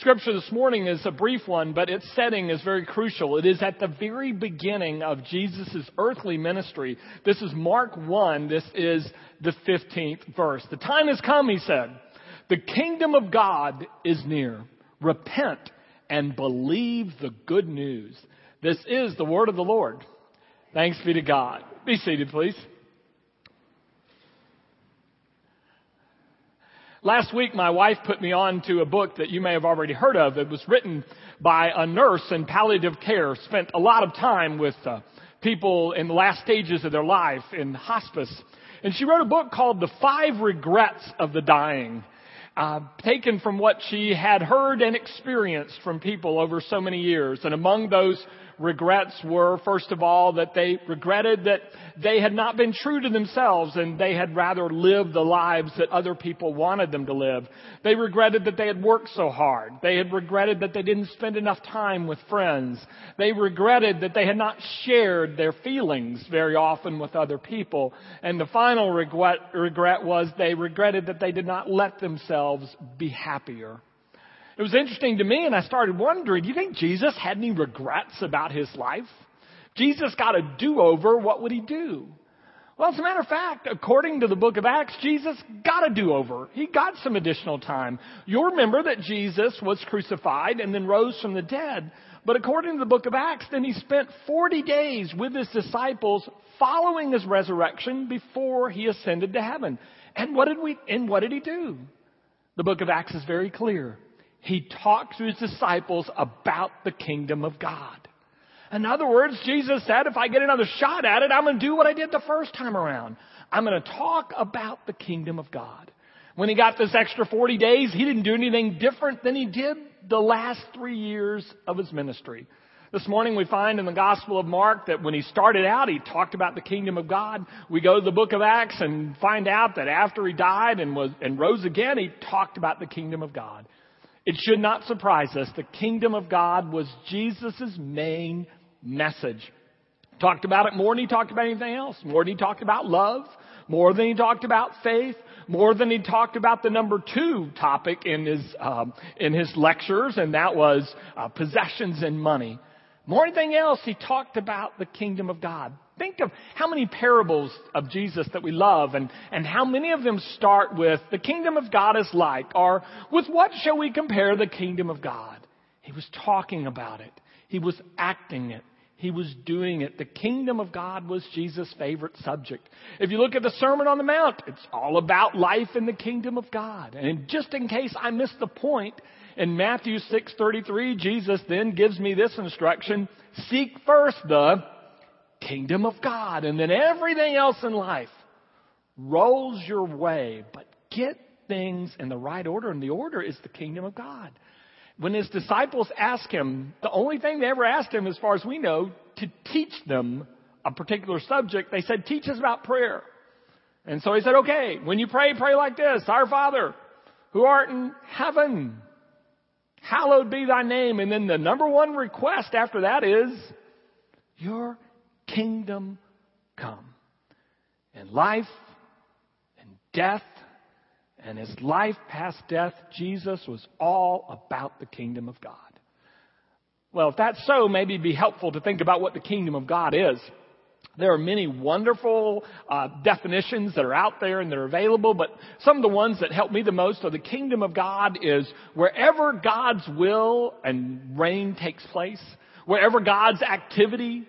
Scripture this morning is a brief one, but its setting is very crucial. It is at the very beginning of Jesus' earthly ministry. This is Mark 1. This is the 15th verse. The time has come, he said. The kingdom of God is near. Repent and believe the good news. This is the word of the Lord. Thanks be to God. Be seated, please. Last week, my wife put me on to a book that you may have already heard of. It was written by a nurse in palliative care, spent a lot of time with uh, people in the last stages of their life in hospice. And she wrote a book called The Five Regrets of the Dying, uh, taken from what she had heard and experienced from people over so many years. And among those regrets were, first of all, that they regretted that they had not been true to themselves and they had rather lived the lives that other people wanted them to live. They regretted that they had worked so hard. They had regretted that they didn't spend enough time with friends. They regretted that they had not shared their feelings very often with other people. And the final regret, regret was they regretted that they did not let themselves be happier. It was interesting to me, and I started wondering, do you think Jesus had any regrets about his life? Jesus got a do-over, what would he do? Well, as a matter of fact, according to the book of Acts, Jesus got a do-over. He got some additional time. You'll remember that Jesus was crucified and then rose from the dead. But according to the book of Acts, then he spent 40 days with his disciples following his resurrection before he ascended to heaven. And what did we, and what did he do? The book of Acts is very clear he talked to his disciples about the kingdom of God. In other words, Jesus said, if I get another shot at it, I'm going to do what I did the first time around. I'm going to talk about the kingdom of God. When he got this extra 40 days, he didn't do anything different than he did the last three years of his ministry. This morning we find in the Gospel of Mark that when he started out, he talked about the kingdom of God. We go to the book of Acts and find out that after he died and was, and rose again, he talked about the kingdom of God. It should not surprise us. The kingdom of God was Jesus' main message. Talked about it more than he talked about anything else. More than he talked about love. More than he talked about faith. More than he talked about the number two topic in his, um, in his lectures, and that was uh, possessions and money. More than anything else, he talked about the kingdom of God. Think of how many parables of Jesus that we love and, and how many of them start with the kingdom of God is like or with what shall we compare the kingdom of God? He was talking about it. He was acting it. He was doing it. The kingdom of God was Jesus' favorite subject. If you look at the Sermon on the Mount, it's all about life in the kingdom of God. And just in case I missed the point, in Matthew 6:33, Jesus then gives me this instruction, seek first the kingdom of God. And then everything else in life rolls your way. But get things in the right order, and the order is the kingdom of God. When his disciples asked him, the only thing they ever asked him, as far as we know, to teach them a particular subject, they said, teach us about prayer. And so he said, okay, when you pray, pray like this. Our Father, who art in heaven, hallowed be thy name. And then the number one request after that is, your kingdom come. And life and death and his life past death, Jesus was all about the kingdom of God. Well, if that's so, maybe it'd be helpful to think about what the kingdom of God is. There are many wonderful uh, definitions that are out there and they're available, but some of the ones that help me the most are the kingdom of God is wherever God's will and reign takes place, wherever God's activity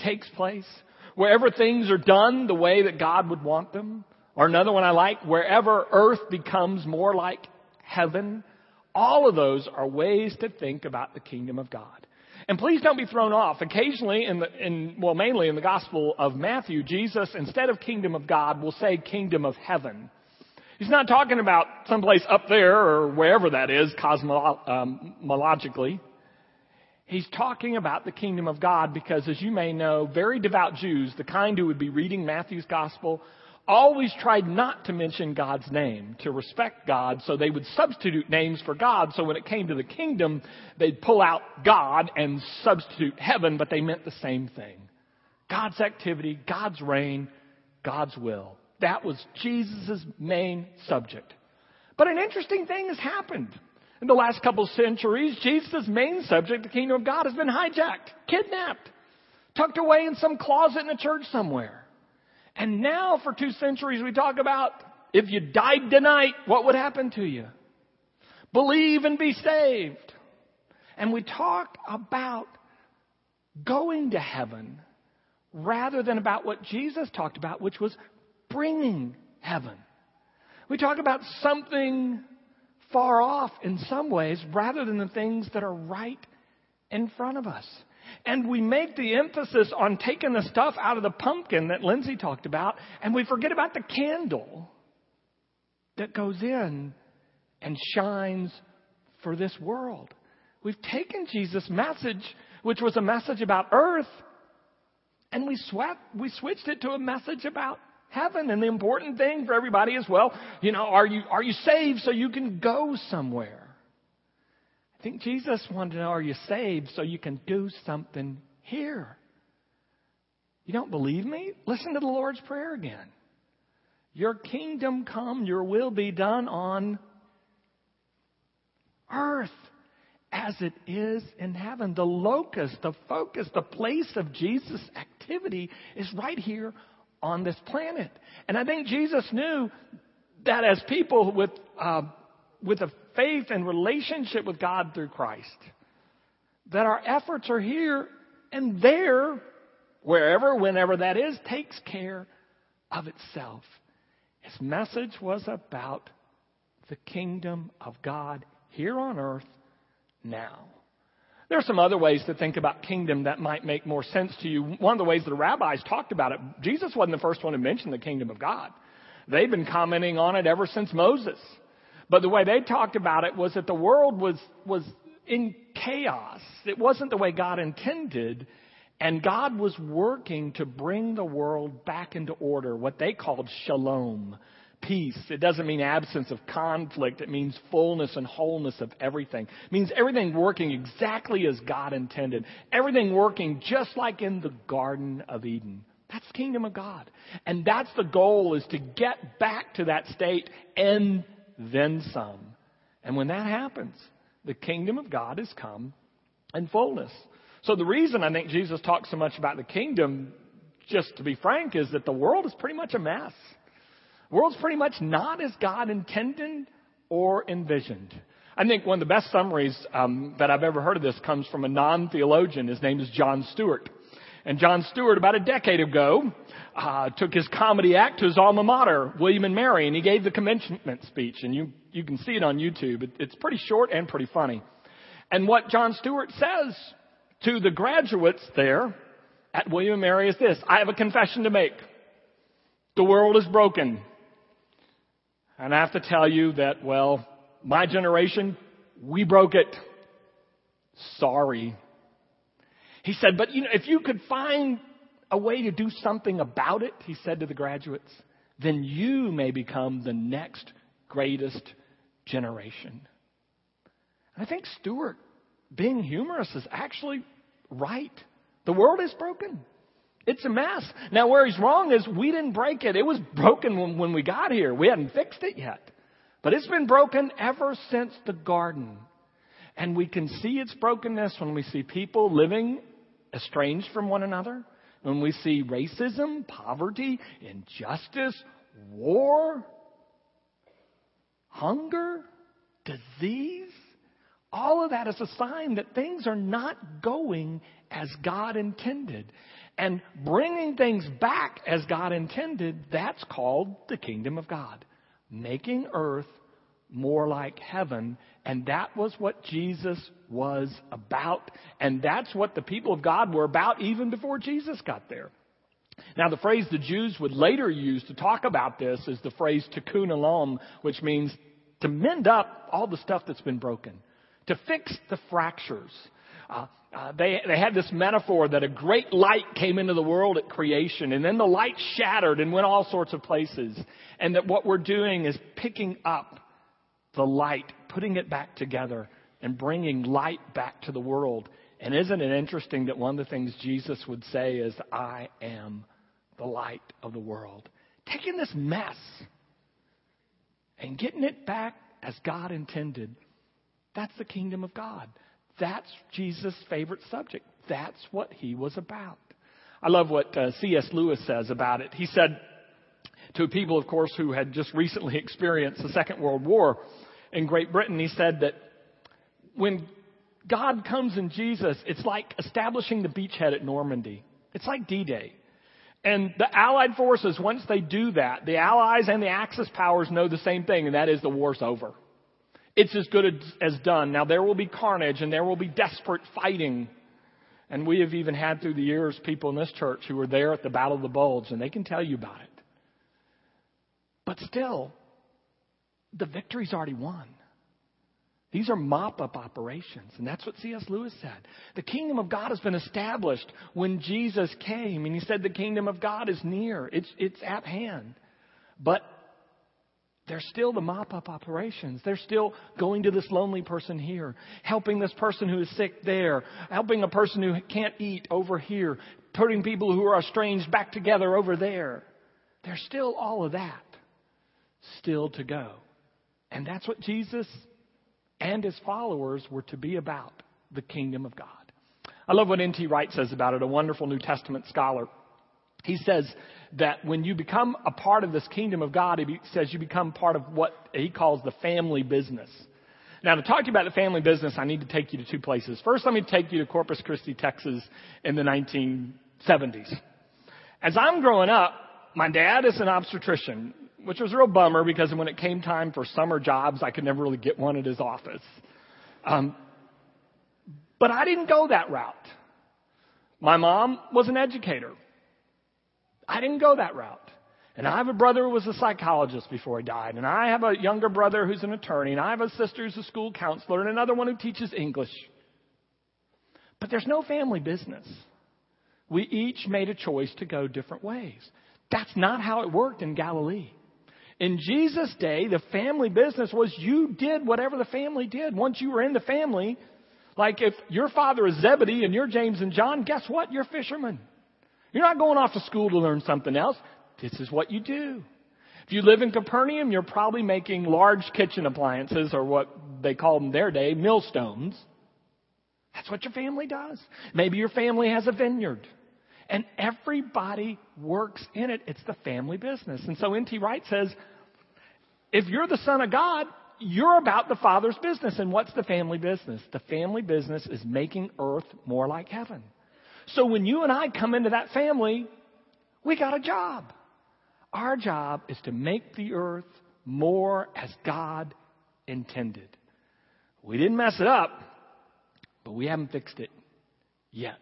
takes place, wherever things are done the way that God would want them, or another one I like, wherever earth becomes more like heaven, all of those are ways to think about the kingdom of God. And please don't be thrown off. Occasionally in the, in, well, mainly in the gospel of Matthew, Jesus, instead of kingdom of God, will say kingdom of heaven. He's not talking about someplace up there or wherever that is cosmologically. Um, He's talking about the kingdom of God because, as you may know, very devout Jews, the kind who would be reading Matthew's gospel, always tried not to mention God's name, to respect God, so they would substitute names for God. So when it came to the kingdom, they'd pull out God and substitute heaven, but they meant the same thing. God's activity, God's reign, God's will. That was Jesus' main subject. But an interesting thing has happened. In the last couple centuries, Jesus' main subject, the kingdom of God, has been hijacked, kidnapped, tucked away in some closet in a church somewhere. And now for two centuries we talk about if you died tonight, what would happen to you? Believe and be saved. And we talk about going to heaven rather than about what Jesus talked about, which was bringing heaven. We talk about something far off in some ways rather than the things that are right in front of us. And we make the emphasis on taking the stuff out of the pumpkin that Lindsay talked about, and we forget about the candle that goes in and shines for this world. We've taken Jesus' message, which was a message about earth, and we swept, we switched it to a message about heaven. And the important thing for everybody is, well, you know, are you, are you saved so you can go somewhere? I think Jesus wanted to know, are you saved so you can do something here? You don't believe me? Listen to the Lord's Prayer again. Your kingdom come, your will be done on earth as it is in heaven. The locus, the focus, the place of Jesus' activity is right here on this planet. And I think Jesus knew that as people with, uh, with a faith and relationship with God through Christ, that our efforts are here and there, wherever, whenever that is, takes care of itself. His message was about the kingdom of God here on earth now. There are some other ways to think about kingdom that might make more sense to you. One of the ways the rabbis talked about it, Jesus wasn't the first one to mention the kingdom of God. They've been commenting on it ever since Moses. But the way they talked about it was that the world was, was in chaos. It wasn't the way God intended. And God was working to bring the world back into order, what they called shalom, peace. It doesn't mean absence of conflict. It means fullness and wholeness of everything. It means everything working exactly as God intended. Everything working just like in the Garden of Eden. That's kingdom of God. And that's the goal is to get back to that state and then some. And when that happens, the kingdom of God has come in fullness. So the reason I think Jesus talks so much about the kingdom, just to be frank, is that the world is pretty much a mess. World's pretty much not as God intended or envisioned. I think one of the best summaries um, that I've ever heard of this comes from a non-theologian. His name is Jon Stewart. And Jon Stewart, about a decade ago, uh, took his comedy act to his alma mater, William and Mary, and he gave the commencement speech. And you, you can see it on YouTube. It, it's pretty short and pretty funny. And what Jon Stewart says to the graduates there at William and Mary is this I have a confession to make. The world is broken. And I have to tell you that, well, my generation, we broke it. Sorry. He said, but you know, if you could find a way to do something about it, he said to the graduates, then you may become the next greatest generation. And I think Stewart, being humorous, is actually right. The world is broken. It's a mess. Now, where he's wrong is we didn't break it. It was broken when, when we got here. We hadn't fixed it yet. But it's been broken ever since the garden. And we can see its brokenness when we see people living estranged from one another, when we see racism, poverty, injustice, war, hunger, disease. All of that is a sign that things are not going as God intended. And bringing things back as God intended, that's called the kingdom of God. Making earth more like heaven. And that was what Jesus was about. And that's what the people of God were about even before Jesus got there. Now, the phrase the Jews would later use to talk about this is the phrase tikkun olam, which means to mend up all the stuff that's been broken, to fix the fractures. Uh, uh, they, they had this metaphor that a great light came into the world at creation, and then the light shattered and went all sorts of places. And that what we're doing is picking up the light, putting it back together, and bringing light back to the world. And isn't it interesting that one of the things Jesus would say is, I am the light of the world? Taking this mess and getting it back as God intended That's the kingdom of God. That's Jesus' favorite subject. That's what he was about. I love what uh, C.S. Lewis says about it. He said to people, of course, who had just recently experienced the Second World War in Great Britain, he said that when God comes in Jesus, it's like establishing the beachhead at Normandy. It's like D-Day. And the Allied forces, once they do that, the Allies and the Axis powers know the same thing, and that is the war's over. It's as good as done. Now there will be carnage and there will be desperate fighting. And we have even had through the years people in this church who were there at the Battle of the Bulge, and they can tell you about it. But still, the victory's already won. These are mop up operations. And that's what C.S. Lewis said. The kingdom of God has been established when Jesus came. And he said the kingdom of God is near, it's, it's at hand. But there's still the mop up operations. They're still going to this lonely person here, helping this person who is sick there, helping a person who can't eat over here, putting people who are estranged back together over there. There's still all of that still to go. And that's what Jesus and his followers were to be about the kingdom of God. I love what N.T. Wright says about it, a wonderful New Testament scholar. He says that when you become a part of this kingdom of God, he says you become part of what he calls the family business. Now, to talk to you about the family business, I need to take you to two places. First, let me take you to Corpus Christi, Texas in the 1970s. As I'm growing up, my dad is an obstetrician which was a real bummer because when it came time for summer jobs, I could never really get one at his office. Um, but I didn't go that route. My mom was an educator. I didn't go that route. And I have a brother who was a psychologist before he died. And I have a younger brother who's an attorney. And I have a sister who's a school counselor and another one who teaches English. But there's no family business. We each made a choice to go different ways. That's not how it worked in Galilee. In Jesus' day, the family business was you did whatever the family did. Once you were in the family, like if your father is Zebedee and you're James and John, guess what? You're fishermen. You're not going off to school to learn something else. This is what you do. If you live in Capernaum, you're probably making large kitchen appliances or what they called in their day, millstones. That's what your family does. Maybe your family has a vineyard. And everybody works in it. It's the family business. And so N.T. Wright says, if you're the son of God, you're about the Father's business. And what's the family business? The family business is making earth more like heaven. So when you and I come into that family, we got a job. Our job is to make the earth more as God intended. We didn't mess it up, but we haven't fixed it yet.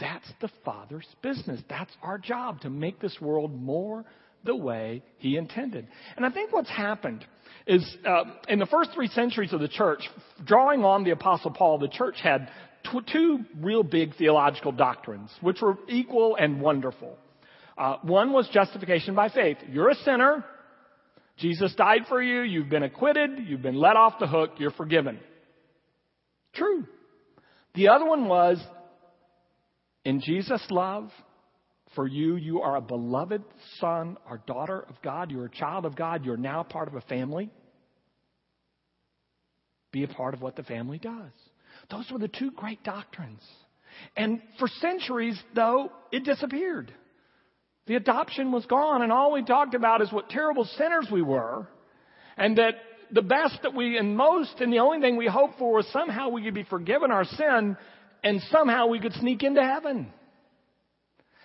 That's the Father's business. That's our job to make this world more the way He intended. And I think what's happened is uh, in the first three centuries of the church, drawing on the Apostle Paul, the church had tw- two real big theological doctrines, which were equal and wonderful. Uh, one was justification by faith. You're a sinner. Jesus died for you. You've been acquitted. You've been let off the hook. You're forgiven. True. The other one was in Jesus' love for you, you are a beloved son or daughter of God. You're a child of God. You're now part of a family. Be a part of what the family does. Those were the two great doctrines. And for centuries, though, it disappeared. The adoption was gone, and all we talked about is what terrible sinners we were, and that the best that we, and most, and the only thing we hoped for was somehow we could be forgiven our sin and somehow we could sneak into heaven.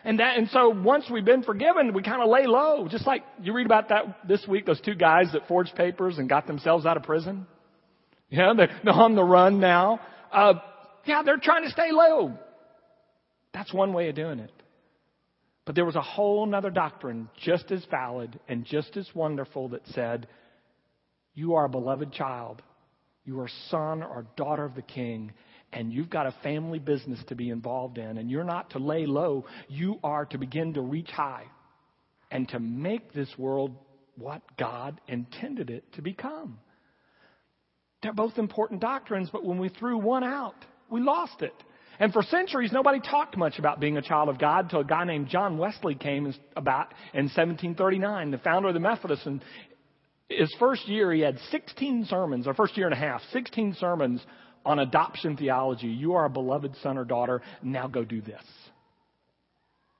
And that, and so once we've been forgiven, we kind of lay low. Just like you read about that this week, those two guys that forged papers and got themselves out of prison. Yeah, they're, on the run now. Uh, yeah, they're trying to stay low. That's one way of doing it. But there was a whole other doctrine just as valid and just as wonderful that said, you are a beloved child. You are son or daughter of the king and you've got a family business to be involved in, and you're not to lay low, you are to begin to reach high and to make this world what God intended it to become. They're both important doctrines, but when we threw one out, we lost it. And for centuries, nobody talked much about being a child of God until a guy named John Wesley came about in 1739, the founder of the Methodists. And His first year, he had 16 sermons, or first year and a half, 16 sermons on adoption theology. You are a beloved son or daughter. Now go do this.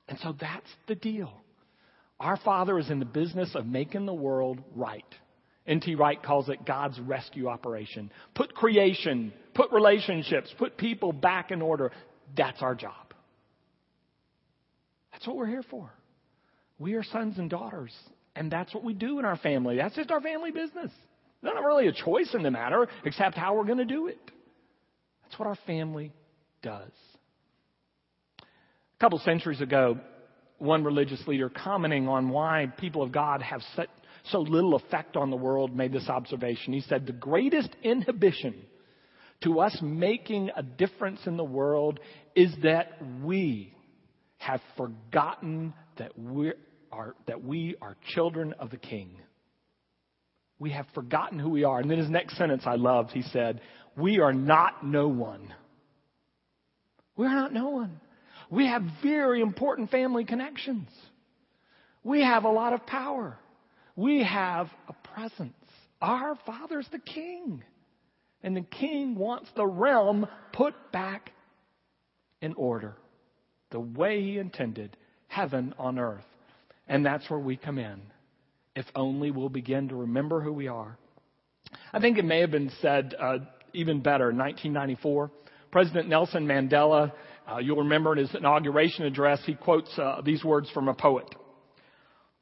And so that's the deal. Our Father is in the business of making the world right. N.T. Wright calls it God's rescue operation. Put creation, put relationships, put people back in order. That's our job. That's what we're here for. We are sons and daughters, and that's what we do in our family. That's just our family business. There's not really a choice in the matter except how we're going to do it. That's what our family does. A couple centuries ago, one religious leader commenting on why people of God have such so little effect on the world made this observation. He said, The greatest inhibition to us making a difference in the world is that we have forgotten that, we are, that we are children of the King. We have forgotten who we are. And then his next sentence I loved. He said, We are not no one. We are not no one. We have very important family connections. We have a lot of power. We have a presence. Our Father's the King. And the King wants the realm put back in order the way He intended, heaven on earth. And that's where we come in. If only we'll begin to remember who we are. I think it may have been said uh, even better in 1994. President Nelson Mandela, uh, you'll remember in his inauguration address, he quotes uh, these words from a poet.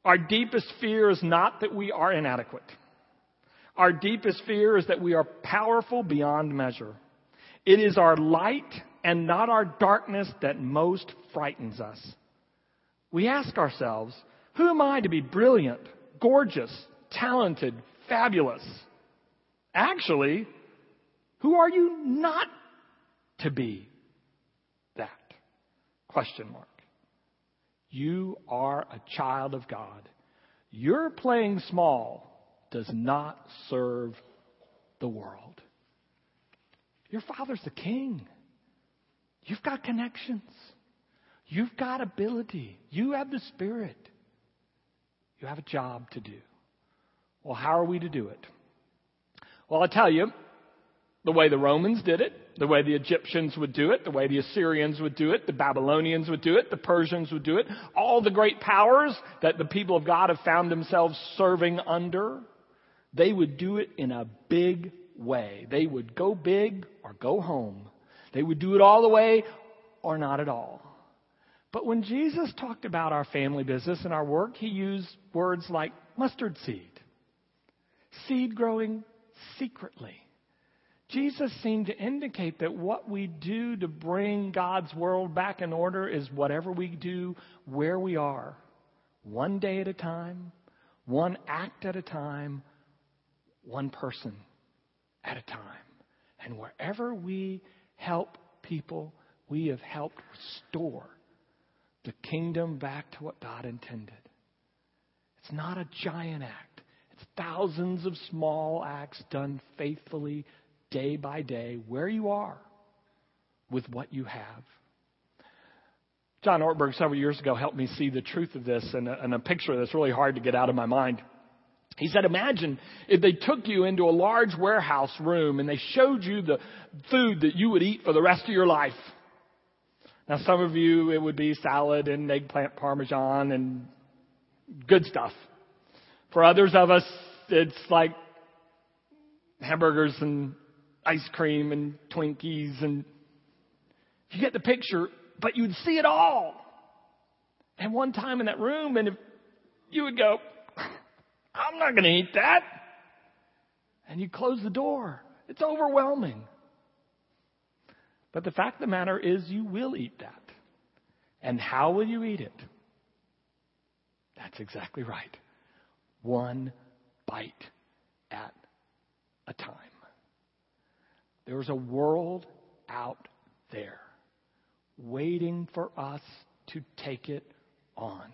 Our deepest fear is not that we are inadequate. Our deepest fear is that we are powerful beyond measure. It is our light and not our darkness that most frightens us. We ask ourselves, who am I to be brilliant, gorgeous, talented, fabulous? Actually, who are you not to be? Question mark. You are a child of God. Your playing small does not serve the world. Your father's the king. You've got connections. You've got ability. You have the Spirit. You have a job to do. Well, how are we to do it? Well, I tell you, the way the Romans did it, the way the Egyptians would do it, the way the Assyrians would do it, the Babylonians would do it, the Persians would do it, all the great powers that the people of God have found themselves serving under, they would do it in a big way. They would go big or go home. They would do it all the way or not at all. But when Jesus talked about our family business and our work, he used words like mustard seed, seed growing secretly Jesus seemed to indicate that what we do to bring God's world back in order is whatever we do where we are, one day at a time, one act at a time, one person at a time. And wherever we help people, we have helped restore the kingdom back to what God intended. It's not a giant act. It's thousands of small acts done faithfully day by day where you are with what you have. John Ortberg several years ago helped me see the truth of this and a, and a picture that's really hard to get out of my mind. He said, imagine if they took you into a large warehouse room and they showed you the food that you would eat for the rest of your life. Now, some of you, it would be salad and eggplant parmesan and good stuff. For others of us, it's like hamburgers and ice cream and Twinkies and you get the picture, but you'd see it all. And one time in that room, and if you would go, I'm not going to eat that. And you close the door. It's overwhelming. But the fact of the matter is, you will eat that. And how will you eat it? That's exactly right. One bite at a time. There's a world out there waiting for us to take it on.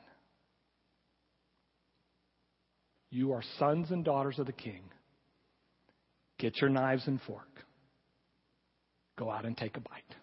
You are sons and daughters of the King. Get your knives and fork. Go out and take a bite.